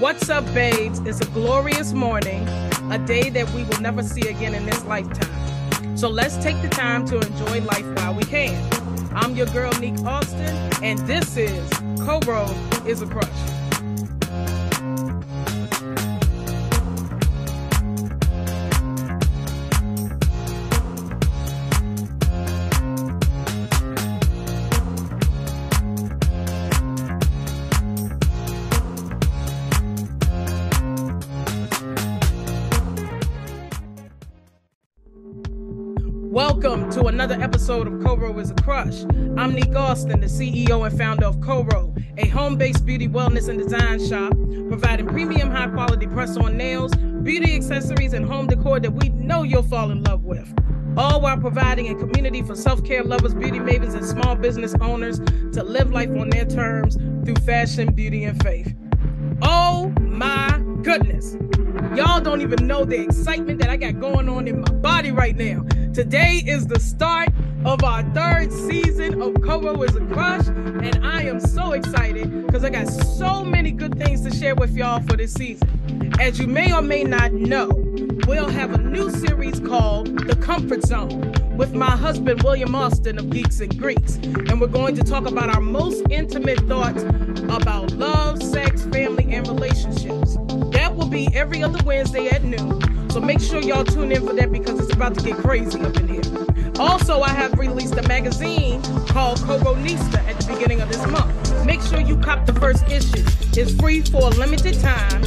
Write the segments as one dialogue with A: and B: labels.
A: What's up, babes? It's a glorious morning, a day that we will never see again in this lifetime. So let's take the time to enjoy life while we can. I'm your girl, Neek Austin, and this is Coro is a Crush. Episode of Coro is a Crush. I'm Neek Austin, the CEO and founder of Coro, a home based beauty, wellness, and design shop providing premium high quality press on nails, beauty accessories, and home decor that we know you'll fall in love with. All while providing a community for self care lovers, beauty mavens, and small business owners to live life on their terms through fashion, beauty, and faith. Oh my goodness. Y'all don't even know the excitement that I got going on in my body right now. Today is the start of our third season of Coro is a Crush, and I am so excited because I got so many good things to share with y'all for this season. As you may or may not know, we'll have a new series called The Comfort Zone with my husband, William Austin of Geeks and Greeks. And we're going to talk about our most intimate thoughts about love, sex, family, and relationships. That will be every other Wednesday at noon. So make sure y'all tune in for that because it's about to get crazy up in here. Also, I have released a magazine called Coronista at the beginning of this month. Make sure you cop the first issue. It's free for a limited time.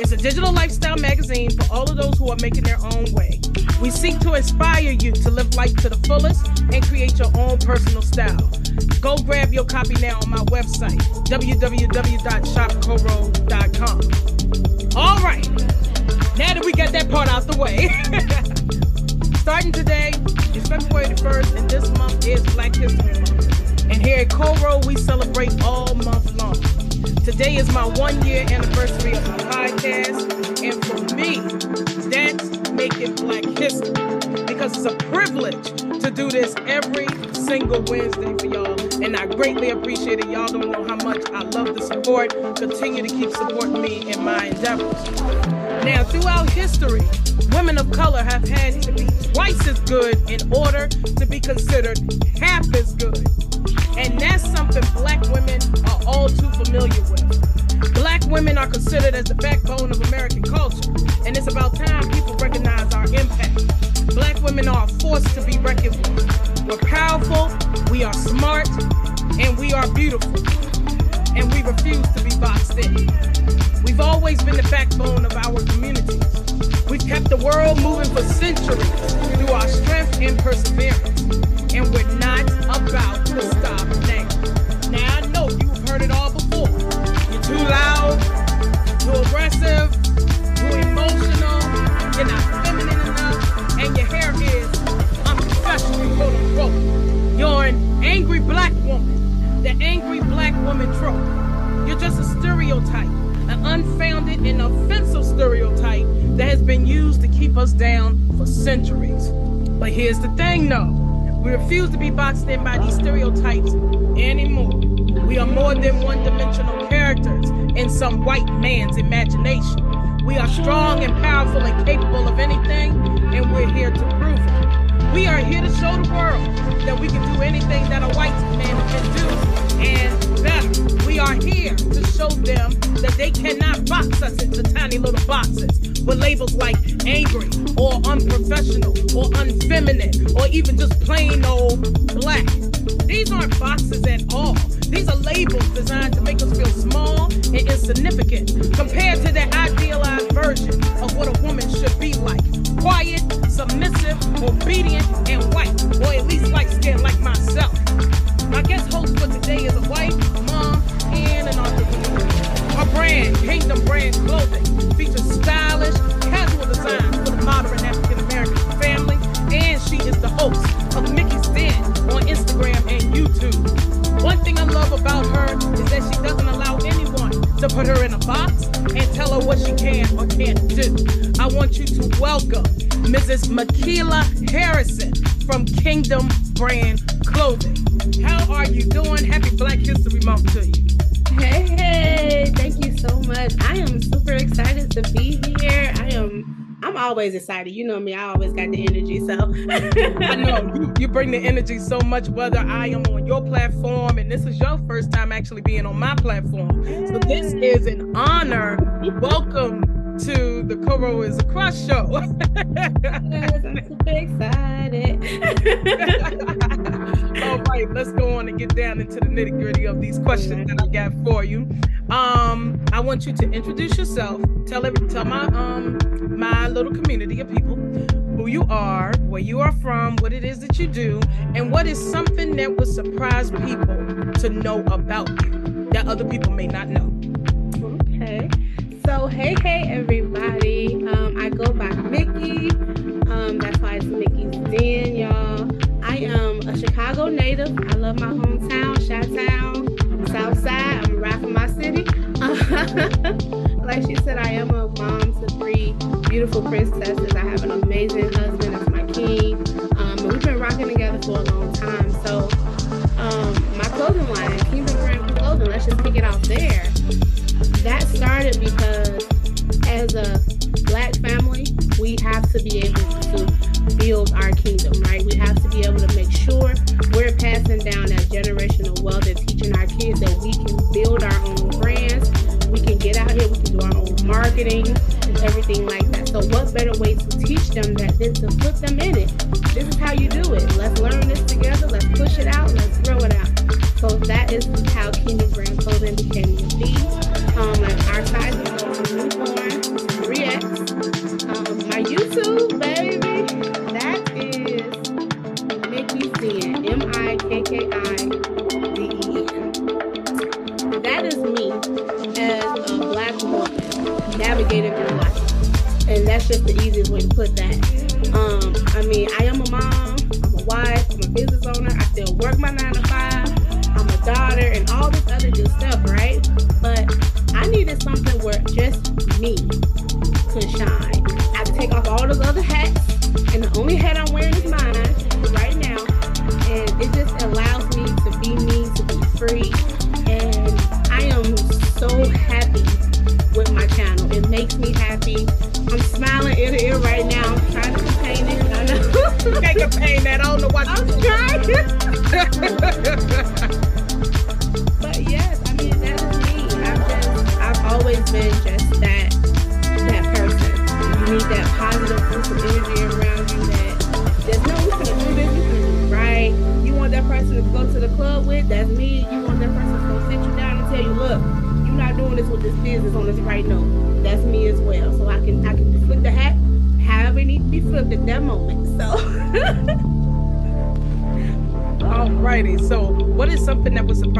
A: It's a digital lifestyle magazine for all of those who are making their own way. We seek to inspire you to live life to the fullest and create your own personal style. Go grab your copy now on my website, www.shopcoro.com. All right, now that we got that part out the way, starting today February the 1st, and this month is Black History Month. And here at Coro, we celebrate all month long. Today is my one year anniversary of my podcast, and for me, that's making Black history because it's a privilege to do this every single Wednesday for y'all. And I greatly appreciate it. Y'all don't know how much I love the support. Continue to keep supporting me in my endeavors. Now, throughout history, women of color have had to be twice as good in order to be considered half as good. And that's something black women are all too familiar with. Black women are considered as the backbone of American culture, and it's about time people recognize our impact. Black women are a force to be reckoned with. We're powerful, we are smart, and we are beautiful. And we refuse to be boxed in. We've always been the backbone of our communities. We've kept the world moving for centuries through our strength and perseverance. And we're not about to stop now. Now, I know you've heard it all before. You're too loud, too aggressive, too emotional, you're not feminine enough, and your hair is unprofessional, quote unquote. You're an angry black woman, the angry black woman trope. You're just a stereotype, an unfounded and offensive stereotype that has been used to keep us down for centuries. But here's the thing though we refuse to be boxed in by these stereotypes anymore. We are more than one dimensional characters in some white man's imagination. We are strong and powerful and capable of anything, and we're here to. We are here to show the world that we can do anything that a white man can do and better. We are here to show them that they cannot box us into tiny little boxes with labels like angry or unprofessional or unfeminine or even just plain old black. These aren't boxes at all. These are labels designed to make us feel small and insignificant compared to the idealized version of what a woman should be like. Quiet, submissive, obedient, and white, or at least light skinned like myself. My guest host for today is a wife, mom, and an entrepreneur. Her brand, Kingdom Brand Clothing, features stylish, casual designs for the modern African American family, and she is the host of Mickey's Den on Instagram and YouTube. One thing I love about her is that she doesn't allow anyone to put her in a box and tell her what she can or can't do. I want you to welcome Mrs. Mi'Keila Harrison from Kingdom Brand Clothing. How are you doing? Happy Black History Month to you.
B: Hey, hey, thank you so much. I am super excited to be here. I am I'm always excited. You know me, I always got the energy. So
A: I know you, you bring the energy so much, whether I am on your platform and this is your first time actually being on my platform. So this is an honor. Welcome to the Coro is a Crush show.
B: yes, I'm super excited.
A: All right, let's go on and get down into the nitty gritty of these questions that I got for you. Um, I want you to introduce yourself. Tell every tell my um my little community of people who you are, where you are from, what it is that you do, and what is something that would surprise people to know about you that other people may not know.
B: Okay. So hey hey everybody. Um, I go by Mickey. Um, that's why it's Mickey's Den, y'all. I am Chicago native. I love my hometown, Chi-Town, South Side. I'm rap my city. like she said, I am a mom to three beautiful princesses. I have an amazing husband that's my king. Um, we've been rocking together for a long time. So um, my clothing line, Kingdom Brand Clothing, let's just kick it off there. That started because as a black family, we have to be able to build our kingdom, right? Be able to make sure we're passing down that generational wealth and teaching our kids that we can build our own brands. We can get out here, we can do our own marketing and everything like that. So, what better way to teach them that than to put them in it? This is how you do it. Let's learn this together, let's push it out, let's throw it out. So, that is how Kingdom Brand Clothing became the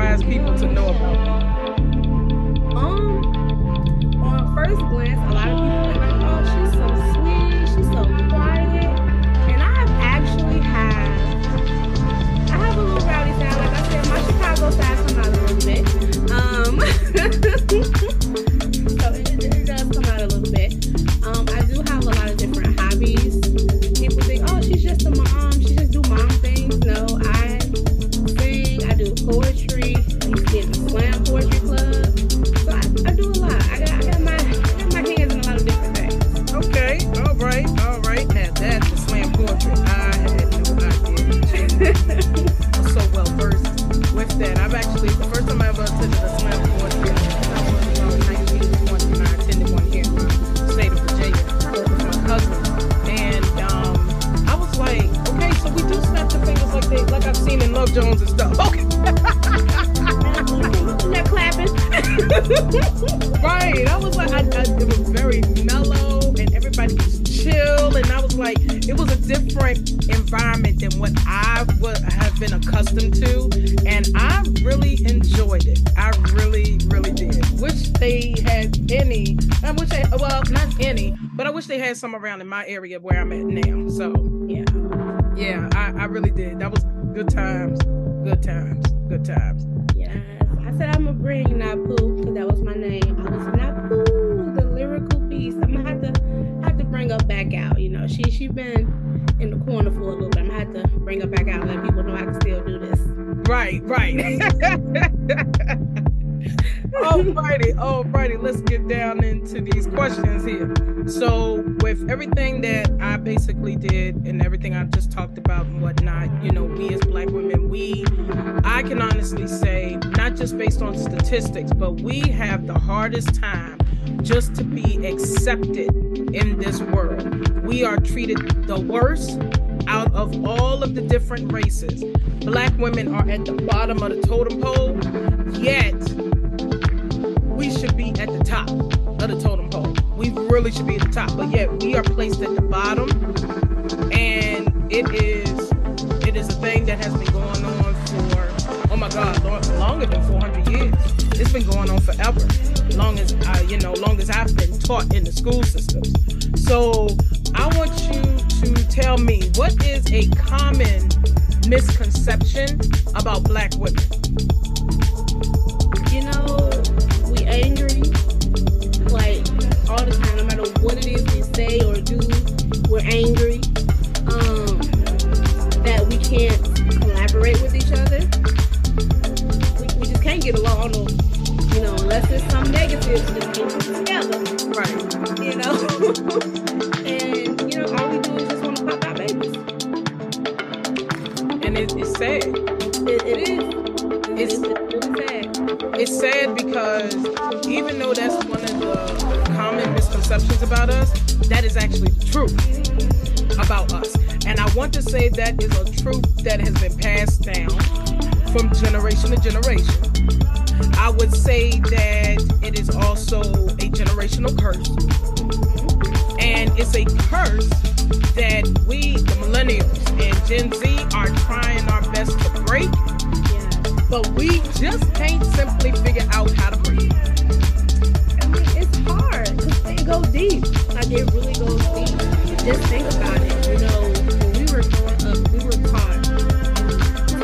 B: that
A: people to know about?
B: Um, on first glance, a lot of people are like, "Oh, she's so sweet, she's so quiet," and I have actually had, I have a little rowdy side. Like I said, my Chicago side come out a little bit. Um,
A: Right. I was like, I, I, it was very mellow and everybody was chill. And I was like, it was a different environment than what I would have been accustomed to. And I really enjoyed it. I really, really did. Wish they had any, I wish they, well, not any, but I wish they had some around in my area where I'm at now. So,
B: yeah.
A: yeah, I, I really did. That was good times, good times, good times. Hardest time just to be accepted in this world. We are treated the worst out of all of the different races. Black women are at the bottom of the totem pole, yet we should be at the top of the totem pole. We really should be at the top, but yet we are placed at the bottom. And it is it is a thing that has been going on for oh my god, long, longer than 400 years. It's been going on forever. Long as I, you know, long as I've been taught in the school systems. So I want you to tell me what is a common misconception about black women?
B: You know, we angry like all the time, no matter what it is we say or do, we're angry. Um, that we can't collaborate with each other. We, we just can't get along. No, you know, unless there's some negatives that keep us together.
A: Right.
B: You know, and you know, all we do is just want to pop our babies.
A: And it, it's sad.
B: It, it is.
A: It's-
B: It's, it's sad.
A: It's sad because even though that's one of the common misconceptions about us, that is actually the truth about us. And I want to say that is a truth that has been passed down from generation to generation. I would say that it is also a generational curse. And it's a curse that we, the millennials and Gen Z, are trying our best to break but we just can't simply figure out how to
B: break. It's hard because go deep. Like it really goes deep. Just think about it. You know, when we were growing up, we were taught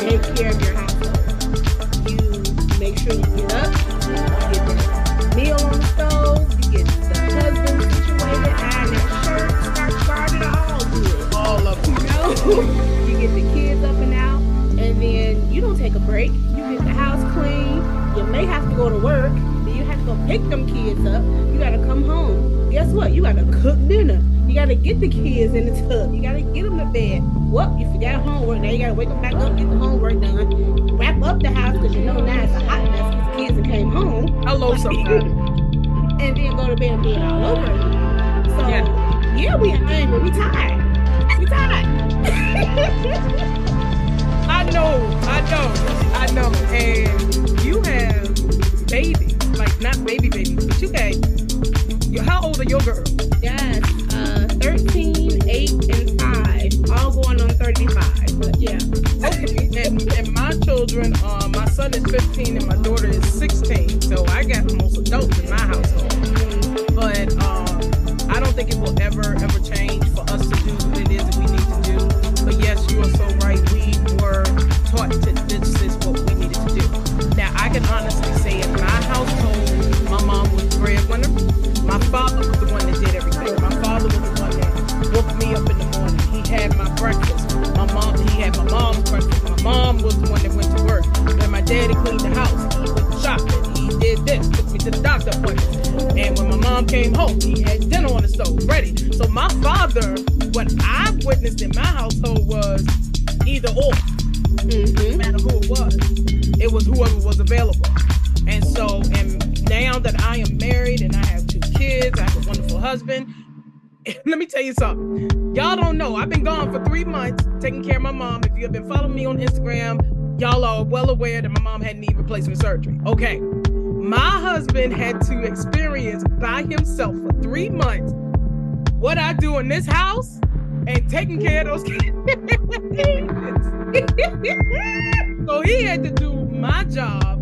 B: take care of your get the kids in the tub. You gotta get them to bed. Well, you forgot homework. Now you gotta wake them back up, get the homework done, wrap up the house because you know now it's a hot mess because kids have came home,
A: Hello, somebody.
B: and then go to bed and do it all over again. So
A: Yeah.
B: yeah, we angry. We tired. We tired.
A: I know, I know, I know. And you have babies, like not baby babies, but you you- How old are your girls?
B: Yes, 13, 8, and 5. All going on 35. But yeah.
A: Okay, and, and my children, uh, my son is 15 and my daughter is 16. So I got almost adults in my household. But um, I don't think it will ever, ever change for us to do what it is that we need to do. But yes, you are so right. We were taught that this is what we needed to do. Now, I can honestly mom came home, he had dinner on the stove ready. So my father, what I witnessed in my household was either or no
B: Mm-hmm.
A: matter who it was. It was whoever was available. And so, and now that I am married and I have two kids, I have a wonderful husband. Let me tell you something. Y'all don't know. I've been gone for three months taking care of my mom. If you have been following me on Instagram, y'all are well aware that my mom had knee replacement surgery. Okay. My husband had to experience by himself for three months what I do in this house and taking care of those kids. so he had to do my job.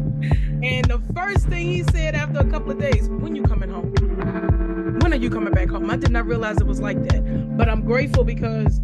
A: And the first thing he said after a couple of days, when you coming home? When are you coming back home? I did not realize it was like that. But I'm grateful because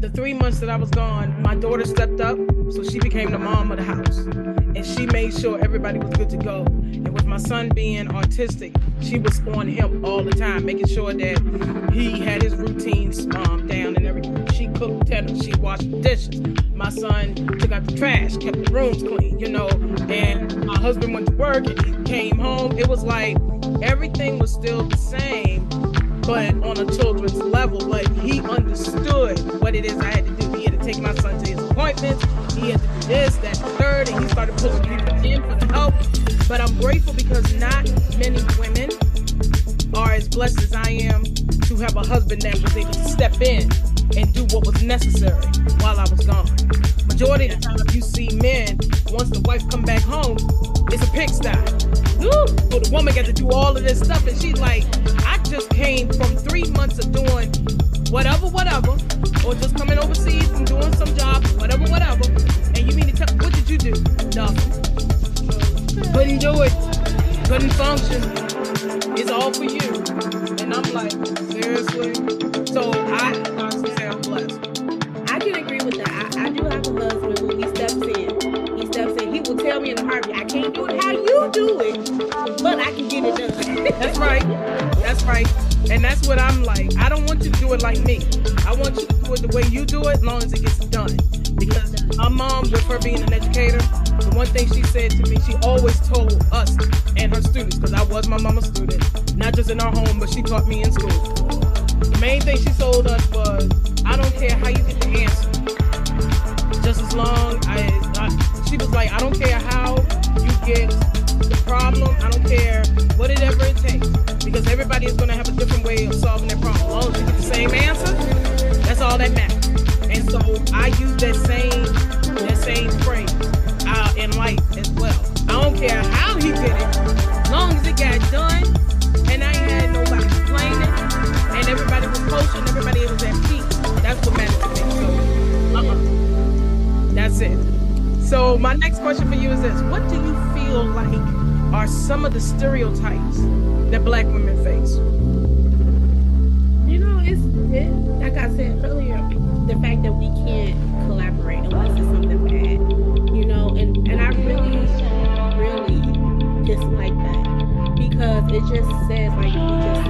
A: the three months that I was gone, my daughter stepped up, so she became the mom of the house. And she made sure everybody was good to go. And with my son being autistic, she was on him all the time, making sure that he had his routines um, down and everything. She cooked dinner, she washed the dishes. My son took out the trash, kept the rooms clean, you know. And my husband went to work and he came home. It was like everything was still the same, but on a children's level. But he understood what it is I had to do. He had to take my son to his appointments. He had to do this, that, third, and he started pulling people in for the help. But I'm grateful because not many women are as blessed as I am to have a husband that was able to step in and do what was necessary while I was gone. Majority of the time, you see men, once the wife come back home, it's a pigsty. Woo! So the woman got to do all of this stuff, and she's like, I just came from three months of doing whatever, whatever, or just coming overseas and doing some job, whatever, whatever. And you mean to tell what did you do? Nothing. Couldn't do it. Couldn't function. It's all for you. And I'm like, seriously? So I honestly say I'm blessed.
B: I can agree with that. I, I do have a husband when he steps in. He steps in. He will tell me in a heartbeat, I can't do it how you do it, but I can get it done.
A: That's right. That's right. And that's what I'm like. I don't want you to do it like me. I want you to do it the way you do it, as long as it gets done. Because my mom, with her being an educator, the one thing she said to me, she always told us and her students, because I was my mama's student, not just in our home, but she taught me in school. The main thing she told us was, I don't care how you get the answer. Just as long I, all that matters. And so I use that same that same phrase uh, in life as well. I don't care how he did it, long as it got done, and I ain't had nobody complaining, and everybody was and everybody was at peace. That's what matters to me. So, uh-uh. that's it. So my next question for you is this: What do you feel like are some of the stereotypes that Black women face?
B: You know, it's it, like I said earlier, the fact that we can't collaborate unless it's something bad. You know, and and I really, really dislike that because it just says like we just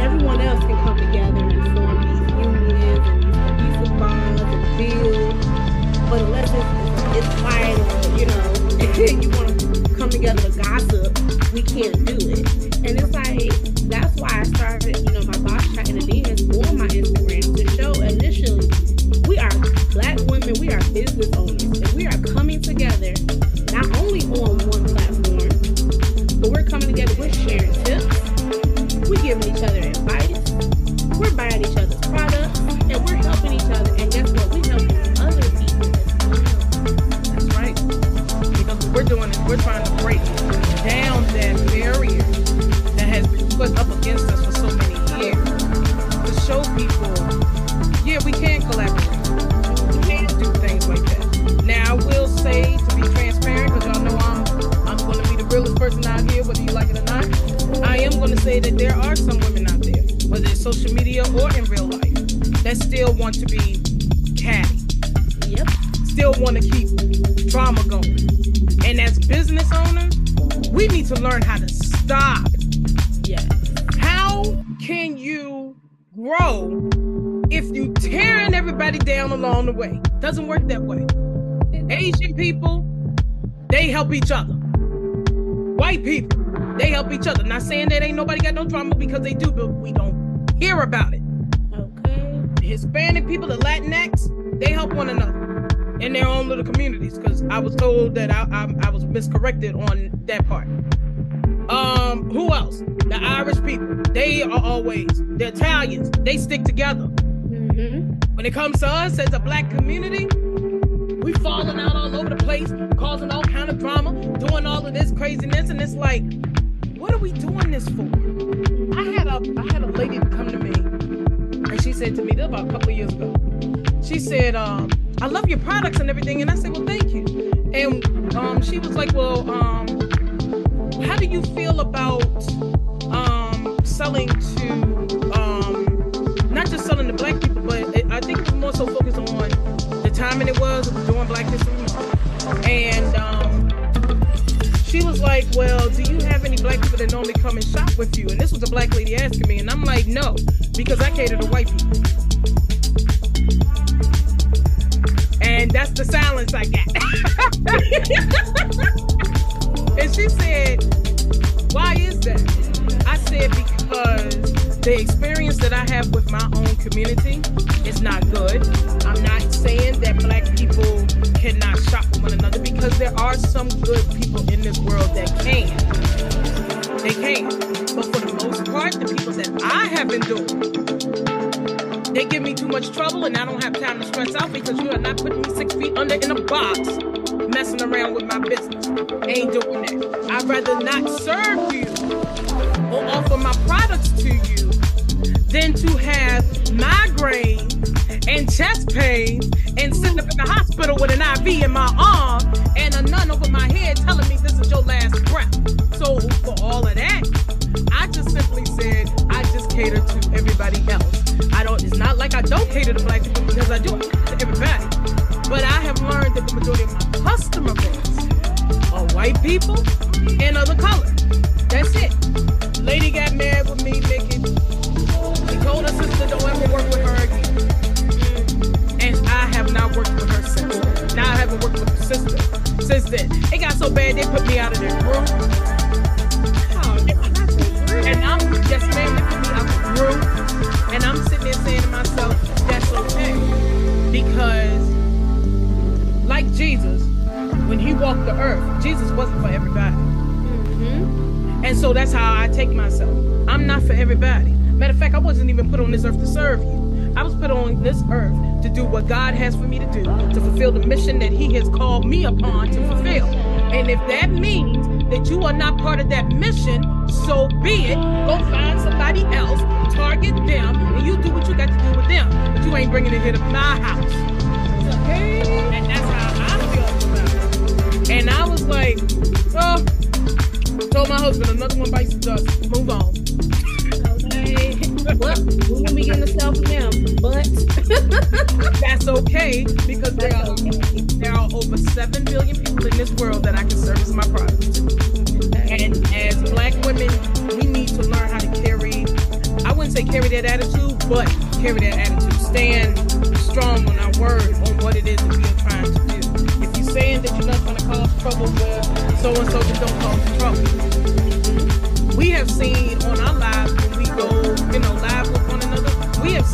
B: everyone else can come together and form these unions and these cohesive bonds and build, but unless it's it's fight or you know you want to come together to gossip, we can't do it. And it's like that's why I started,
A: need to learn how to stop.
B: Yes.
A: How can you grow if you tearing everybody down along the way? Doesn't work that way. Asian people, they help each other. White people, they help each other. Not saying that ain't nobody got no drama because they do, but we don't hear about it.
B: Okay.
A: Hispanic people, the Latinx, they help one another in their own little communities. Because I was told that I, I, I was miscorrected on that part. Um, who else? The Irish people, they are always the Italians. They stick together.
B: Mm-hmm.
A: When it comes to us as a black community, we falling out all over the place, causing all kind of drama, doing all of this craziness, and it's like, what are we doing this for? I had a I had a lady come to me, and she said to me this about a couple years ago. She said, um, I love your products and everything. And I said, well, thank you. And um, she was like, well, um, how do you feel about um, selling to um, not just selling to black people, but it, I think more so focused on the timing it was doing Black History Month. And um, she was like, well, do you have any black people that normally come and shop with you? And this was a black lady asking me, and I'm like, no, because I cater to white people. And that's the silence I got. and she said, why is that? I said, because the experience that I have with my own community is not good. I'm not saying that black people cannot shop with one another because there are some good people in this world that can. They can. But for the most part, the people that I have been doing, they give me too much trouble and I don't have time to stress out because you are not putting me six feet under in a box messing around with my business. Ain't doing that. I'd rather not serve you or offer my products to you than to have migraine and chest pain and sitting up in the hospital with an IV in my arm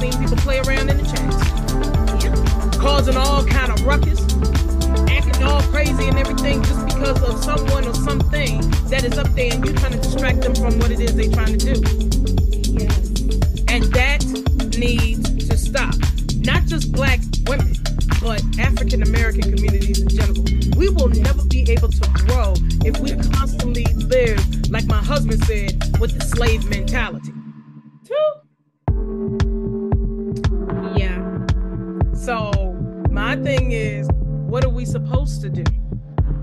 A: seen people play around in the chats causing all kind of ruckus, acting all crazy and everything just because of someone or something that is up there and you're trying to distract them from what it is they're trying to do.
B: yes.
A: And that needs to stop. Not just black women, but African American communities in general. We will never be able to grow if we constantly live, like my husband said, with the slave mentality. Thing is, what are we supposed to do?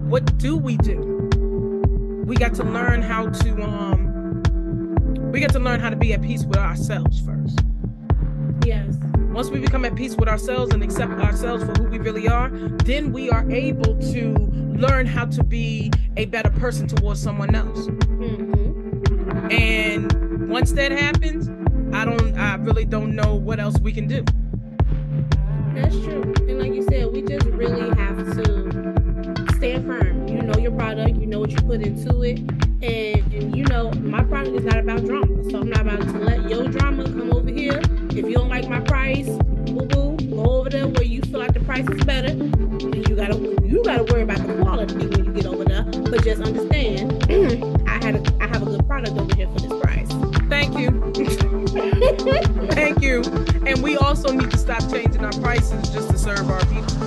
A: What do we do? We got to learn how to um we got to learn how to be at peace with ourselves first.
B: Yes.
A: Once we become at peace with ourselves and accept ourselves for who we really are, then we are able to learn how to be a better person towards someone else.
B: Mm-hmm.
A: And once that happens, I don't I really don't know what else we can do.
B: That's true. And like you said, we just really have to stand firm. You know your product, you know what you put into it. And, and you know, my product is not about drama. So I'm not about to let your drama come over here. If you don't like my price, boo boo, go over there where you feel like the price is better. You gotta you gotta worry about the quality when you get over there. But just understand, I had a I have a good product over here for this price.
A: Thank you. Thank you. And we also need to stop changing our prices just to serve our people.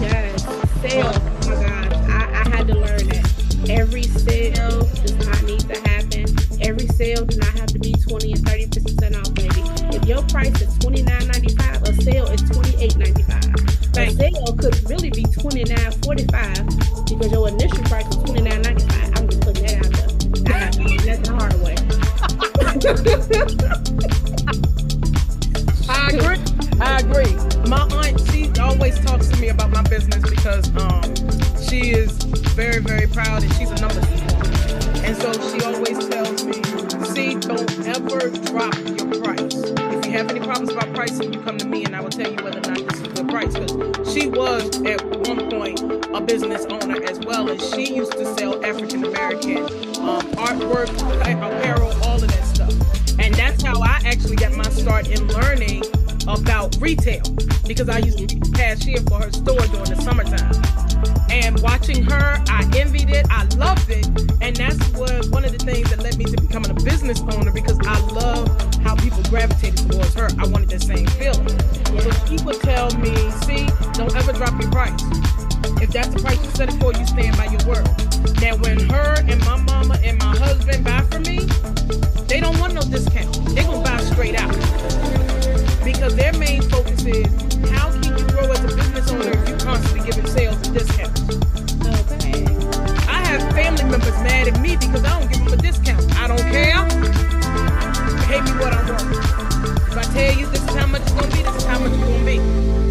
B: Yes. Sales. Oh my God. I, I had to learn that. Every sale does not need to happen. Every sale does not have to be 20 and 30% off, baby. If your price is twenty nine ninety five, a sale is twenty eight ninety five. Back
A: A
B: sale could really be twenty nine forty five because your initial price is twenty nine.
A: I agree. I agree. My aunt, she always talks to me about my business because um she is very, very proud and she's a numbers. And so she always tells me, see, don't ever drop your price. If you have any problems about pricing, you come to me and I will tell you whether or not this is a good price. Because she was at one point a business owner as well, and she used to sell African American um, artwork, apparel, all how I actually got my start in learning about retail because I used to be cashier for her store during the summertime. And watching her, I envied it, I loved it, and that's what one of the things that led me to becoming a business owner because I love how people gravitated towards her. I wanted the same feeling. So she would tell me, see, don't ever drop your price. If that's the price you set it for, you stand by your word. Now, when her and my mama and my husband buy for me, they don't want no discount. They're gonna buy straight out because their main focus is how can you grow as a business owner if you constantly giving sales and discounts.
B: Okay.
A: I have family members mad at me because I don't give them a discount. I don't care. Pay me what I want. If I tell you this is how much it's gonna be, this is how much it's gonna be.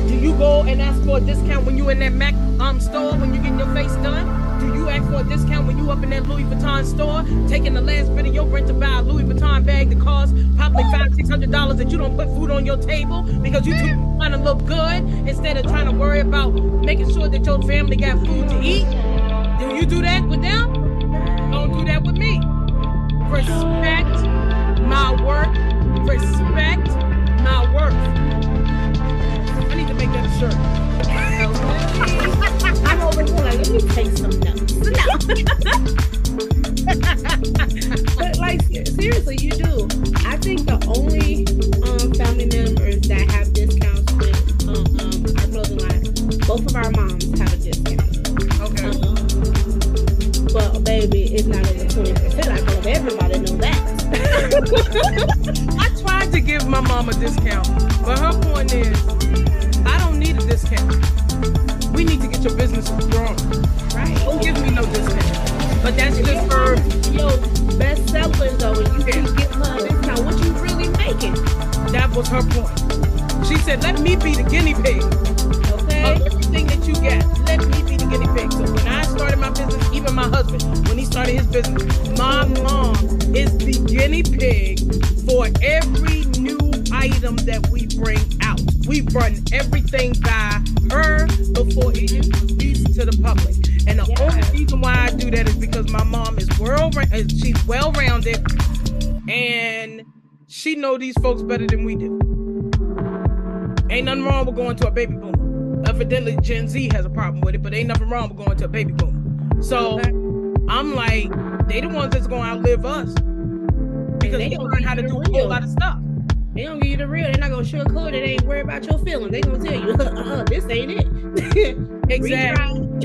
A: Do you go and ask for a discount when you in that Mac um store when you getting your face done? Do you ask for a discount when you up in that Louis Vuitton store, taking the last bit of your rent to buy a Louis Vuitton bag that costs probably five, six hundred dollars that you don't put food on your table because you too trying to look good instead of trying to worry about making sure that your family got food to eat? Do you do that with them? Don't do that with me. Respect my work. Respect my worth. I need to make that shirt.
B: I'm over here like, let me take some notes. No. but like seriously, you do. I think the only um, family members that have discounts with um, um, our clothing line, both of our moms have a discount.
A: Okay.
B: Um, but baby, it's not over twenty percent. I hope everybody know that.
A: I tried to give my mom a discount, but her point is, I don't need a discount. We need to get your business growing.
B: right.
A: Don't give me no discount. But that's just for
B: Your best sellers though, and you getting her a discount. What you really making?
A: That was her point. She said, "Let me be the guinea pig
B: Okay.
A: of everything that you get. Let me be the guinea pig." So when I started my business, even my husband, when he started his business, my mom is the guinea pig for every new item that we bring out. We run everything by her before it released to the public. And the only reason why I do that is because my mom is world she's well rounded and she know these folks better than we do. Ain't nothing wrong with going to a baby boom. Evidently Gen Z has a problem with it, but ain't nothing wrong with going to a baby boom. So I'm like, they the ones that's gonna outlive us. Because
B: they
A: they learn how to do a whole lot of stuff.
B: They don't give you the real. They're not gonna sugarcoat it. They ain't worried about your feelings. They gonna tell you, uh-uh, this ain't it.
A: Exactly.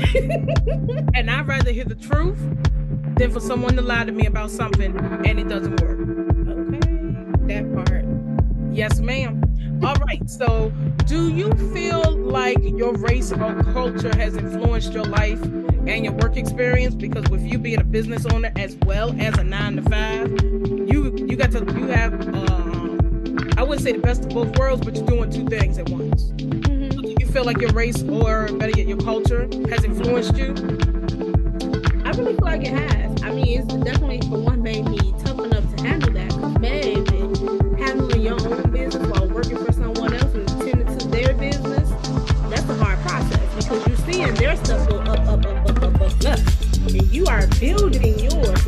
A: And I'd rather hear the truth than for someone to lie to me about something and it doesn't work.
B: okay. That part.
A: Yes, ma'am. All right. So, do you feel like your race or culture has influenced your life and your work experience? Because with you being a business owner as well as a nine to five, you you got to you have um, I wouldn't say the best of both worlds, but you're doing two things at once.
B: Mhm.
A: Do you feel like your race or better yet your culture has influenced you?
B: I really feel like it has. I mean, it's definitely for one made me tough enough to handle that. Cause baby, handling your own business while working for someone else and attending to their business, that's a hard process because you're seeing their stuff go up, up, up, up, up, up, up, and you are building yours.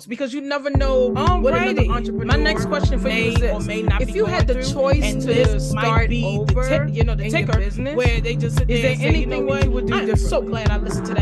A: Else because you never know what another entrepreneur
C: My next question for you is this.
A: or may not
C: If
A: be
C: you had the choice to start over
A: the tick- you know the ticker
C: business,
A: where they just sit
C: is
A: there say, you know
C: you would do
A: I'm
C: different?
A: so glad I listened to that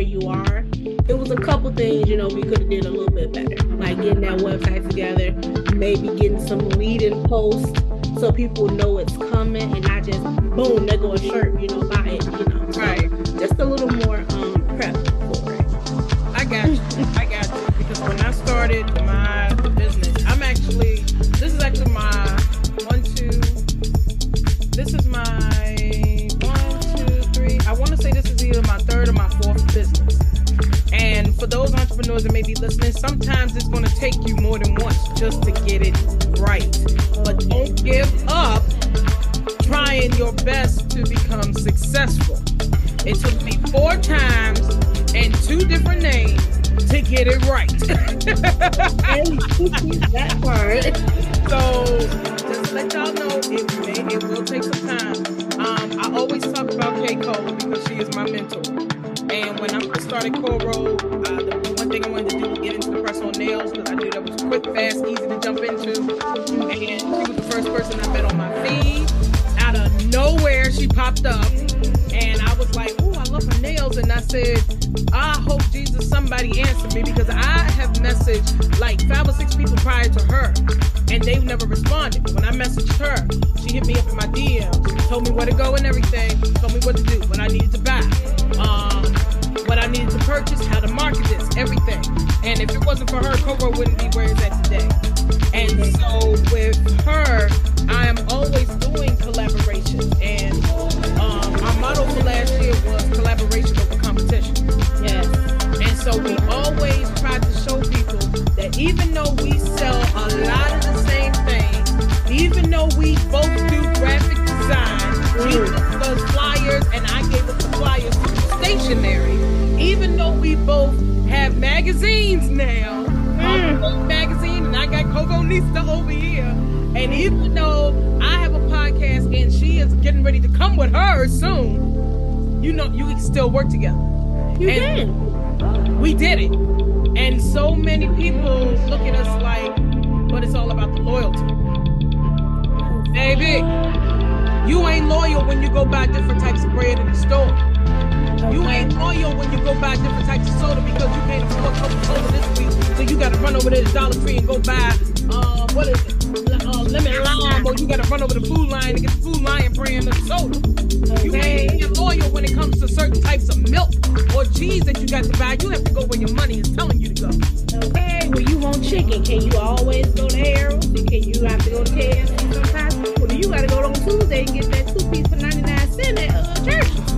B: where you are. It was a couple things you know we could have did a little bit better, like getting that website together, maybe getting some leading posts so people know it's coming and not just boom they go a shirt you know buy it you know So
A: Right.
B: just a little more um prep for it.
A: I got you. I got you. Because when I started my entrepreneurs that may be listening, sometimes it's going to take you more than once just to get it right. But don't give up trying your best to become successful. It took me four times and two different names to get it right.
B: that part.
A: so just to let y'all know it may, it will take some time. Um, I always talk about Kay Cole because she is my mentor. And when I first started Coro, uh, the thing I wanted to do was get into the press on nails because I knew that was quick, fast, easy to jump into. And she was the first person I met on my feed. Out of nowhere, she popped up, and I was like, "Oh, I love her nails." And I said, "I hope Jesus somebody answered me because I have messaged like five or six people prior to her, and they've never responded. But when I messaged her, she hit me up in my DMs, told me where to go and everything, told me what to do, what I needed to buy, what I needed to purchase, how to market this, everything. And if it wasn't for her, Coro wouldn't be where it's at today. And so with her, I am always doing collaborations. And um, our motto for last year was collaboration over competition.
B: Yes.
A: And so we always try to show people that even though we sell a lot of the same things, even though we both magazines now,
B: Mm.
A: Magazine and I got Coco Nista over here, and even though I have a podcast and she is getting ready to come with her soon, you know you can still work together.
B: You
A: And-
B: can.
A: We did it. And so many people look at us like, but it's all about the loyalty. Baby, you ain't loyal when you go buy different types of bread in the store. You ain't loyal when you go buy different types of soda because you can't afford Coca-Cola this week. So you gotta run over there to the Dollar Tree and go buy uh what is it? Uh, lemon lime, or you gotta run over to the Food Lion and get the Food Lion brand of soda. You ain't loyal when it comes to certain types of milk or cheese that you got to buy. You have to go where your money is telling you to go.
B: Okay, well you want chicken. Can you always go to Harold's? Can you have to go to KFC sometimes? Well, you gotta go on Tuesday and get that two piece for 99 cents at uh, church.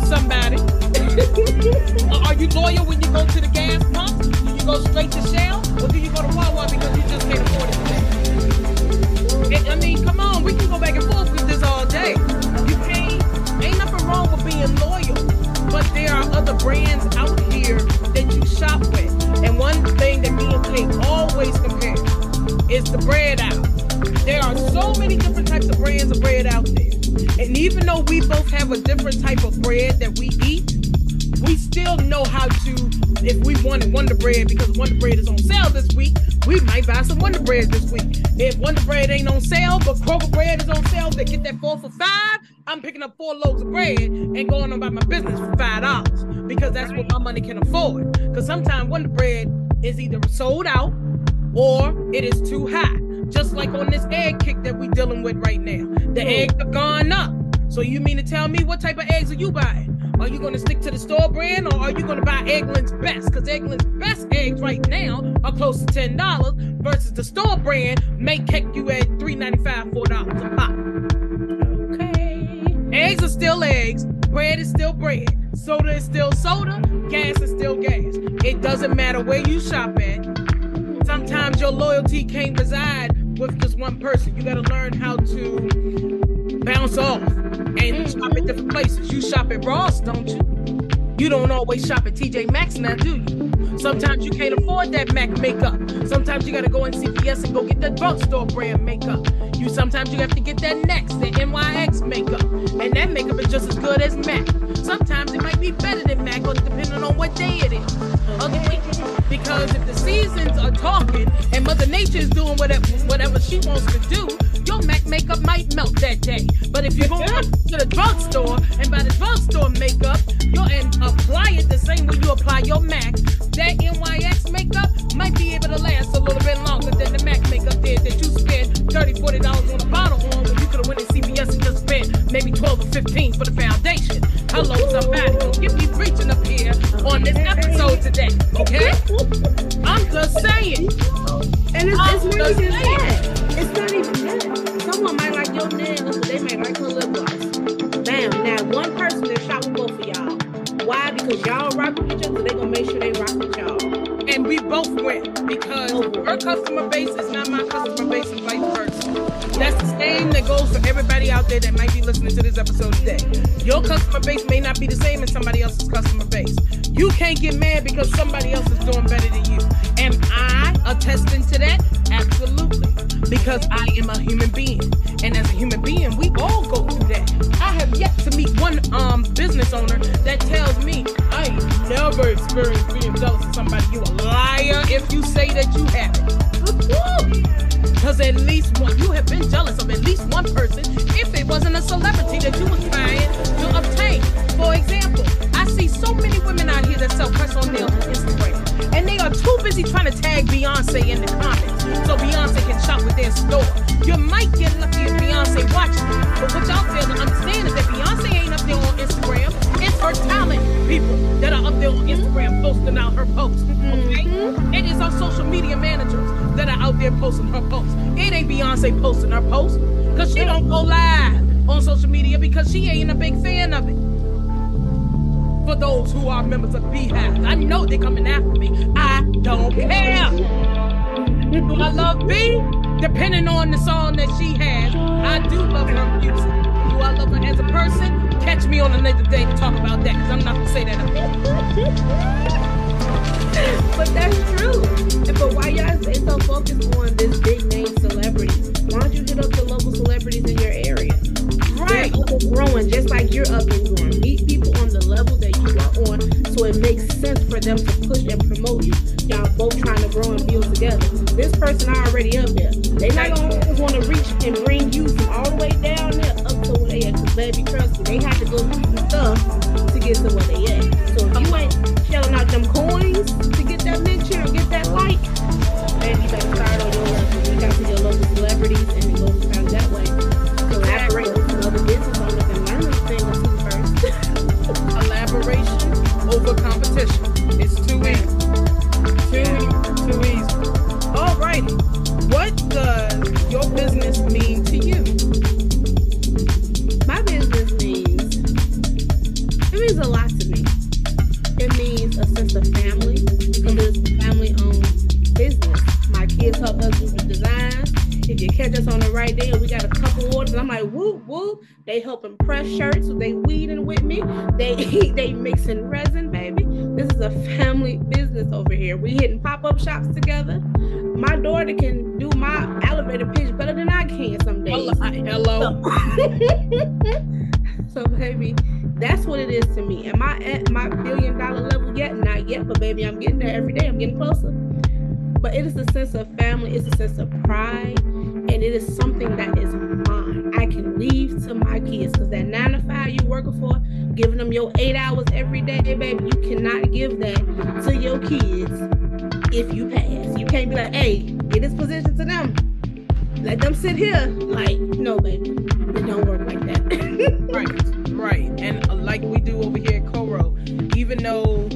A: Hello, somebody. Are you loyal when you go to the gas pump? Do you go straight to Shell, or do you go to Wawa because you just can't afford it? It- I mean, come on, we can go back and forth with this all day. You can't. Ain't nothing wrong with being loyal, but there are other brands out here that you shop with. And one thing that me and Kay always compare is the bread out. There are so many different types of brands of bread out there. And even though we both have a different type of bread that we eat, we still know how to, if we wanted Wonder Bread because Wonder Bread is on sale this week, we might buy some Wonder Bread this week. If Wonder Bread ain't on sale, but Kroger Bread is on sale, they get that four for five, I'm picking up four loaves of bread and going on about my business for five dollars because that's what my money can afford. Because sometimes Wonder Bread is either sold out or it is too high. Just like on this egg kick that we dealing with right now. The eggs have gone up. So you mean to tell me what type of eggs are you buying? Are you going to stick to the store brand or are you going to buy Eggland's Best? Because Eggland's Best eggs right now are close to ten dollars versus the store brand may kick you at three ninety five, four dollars a pop.
B: Okay.
A: Eggs are still eggs. Bread is still bread. Soda is still soda. Gas is still gas. It doesn't matter where you shop at. Sometimes your loyalty can't reside with just one person. You got to learn how to bounce off and mm-hmm. shop at different places. You shop at Ross, don't you? You don't always shop at TJ Maxx now, do you? Sometimes you can't afford that MAC makeup. Sometimes you gotta go in CVS and go get the drugstore brand makeup. You sometimes you have to get that Next, the NYX makeup, and that makeup is just as good as MAC. Sometimes it might be better than MAC, or depending on what day it is. Because if the seasons are talking and Mother Nature is doing whatever whatever she wants to do, your MAC makeup might melt that day. But if you go to the drugstore and buy the drugstore makeup, you'll and apply it the same way you apply your MAC, that NYX makeup might be able to last a little bit longer than the MAC makeup did that you spent $30, $40 on a bottle on when you could have went to CVS and just spent maybe 12 or 15 for the foundation. Hello, somebody. Don't get me preaching up here on this episode today, okay? I'm just saying.
B: And it's,
A: I'm
B: it's not
A: just
B: even
A: saying.
B: that. It's not even that. Someone might like your nails, but they might like her lip gloss. Bam. Now, one person that shot with both of y'all. Why? Because y'all rock with each other, they gonna make sure they rock with y'all.
A: Both win because her customer base is not my customer base and vice versa. That's the same that goes for everybody out there that might be listening to this episode today. Your customer base may not be the same as somebody else's customer base. You can't get mad because somebody else is doing better than you. Am I attesting to that? Absolutely. Because I am a human being. And as a human being, we all go through that. I have yet to meet one um business owner that tells me I never experienced being jealous of somebody. You a liar if you say that you haven't. Because at least one, you have been jealous of at least one person if it wasn't a celebrity that you on Instagram, and they are too busy trying to tag Beyonce in the comments so Beyonce can shop with their store. You might get lucky if Beyonce watches you, but what y'all fail to understand is that Beyonce ain't up there on Instagram. It's her talent people that are up there on Instagram posting out her posts. Okay? Mm-hmm. It is our social media managers that are out there posting her posts. It ain't Beyonce posting her posts because she don't go live on social media because she ain't a big fan of it. For those who are members of Beyhive, I know they're coming after me. I don't care. Do I love B? Depending on the song that she has, I do love her music. Do I love her as a person? Catch me on another day to talk about that because I'm not gonna say that.
B: But that's true. But why y'all stay so focused on this big name celebrity? Why don't you hit up the local celebrities in your area? It's like you're up and going. Meet people on the level that you are on, so it makes sense for them to push and promote you. Y'all both trying to grow and build together. This person already up there. They not gonna want to reach and bring you from all the way down there up to where they at. Cause baby, trust me, they have to go through some stuff to get to where they at. So if you ain't shelling out them coins to get that mention or get that like, baby, you better start on They they mixing resin, baby. This is a family business over here. We hitting pop-up shops together. My daughter can do my elevator pitch better than I can some days.
A: Hello.
B: so baby, that's what it is to me. Am I at my billion dollar level yet? Not yet, but baby, I'm getting there every day. I'm getting closer. But it is a sense of family, it's a sense of pride, and it is something that is mine. I can leave to my kids because that nine to five you working for, giving them your eight hours every day, baby, you cannot give that to your kids if you pass. You can't be like, hey, get this position to them. Let them sit here. Like, no, baby. It don't work like that.
A: right, right. And uh, like we do over here at Coro, even though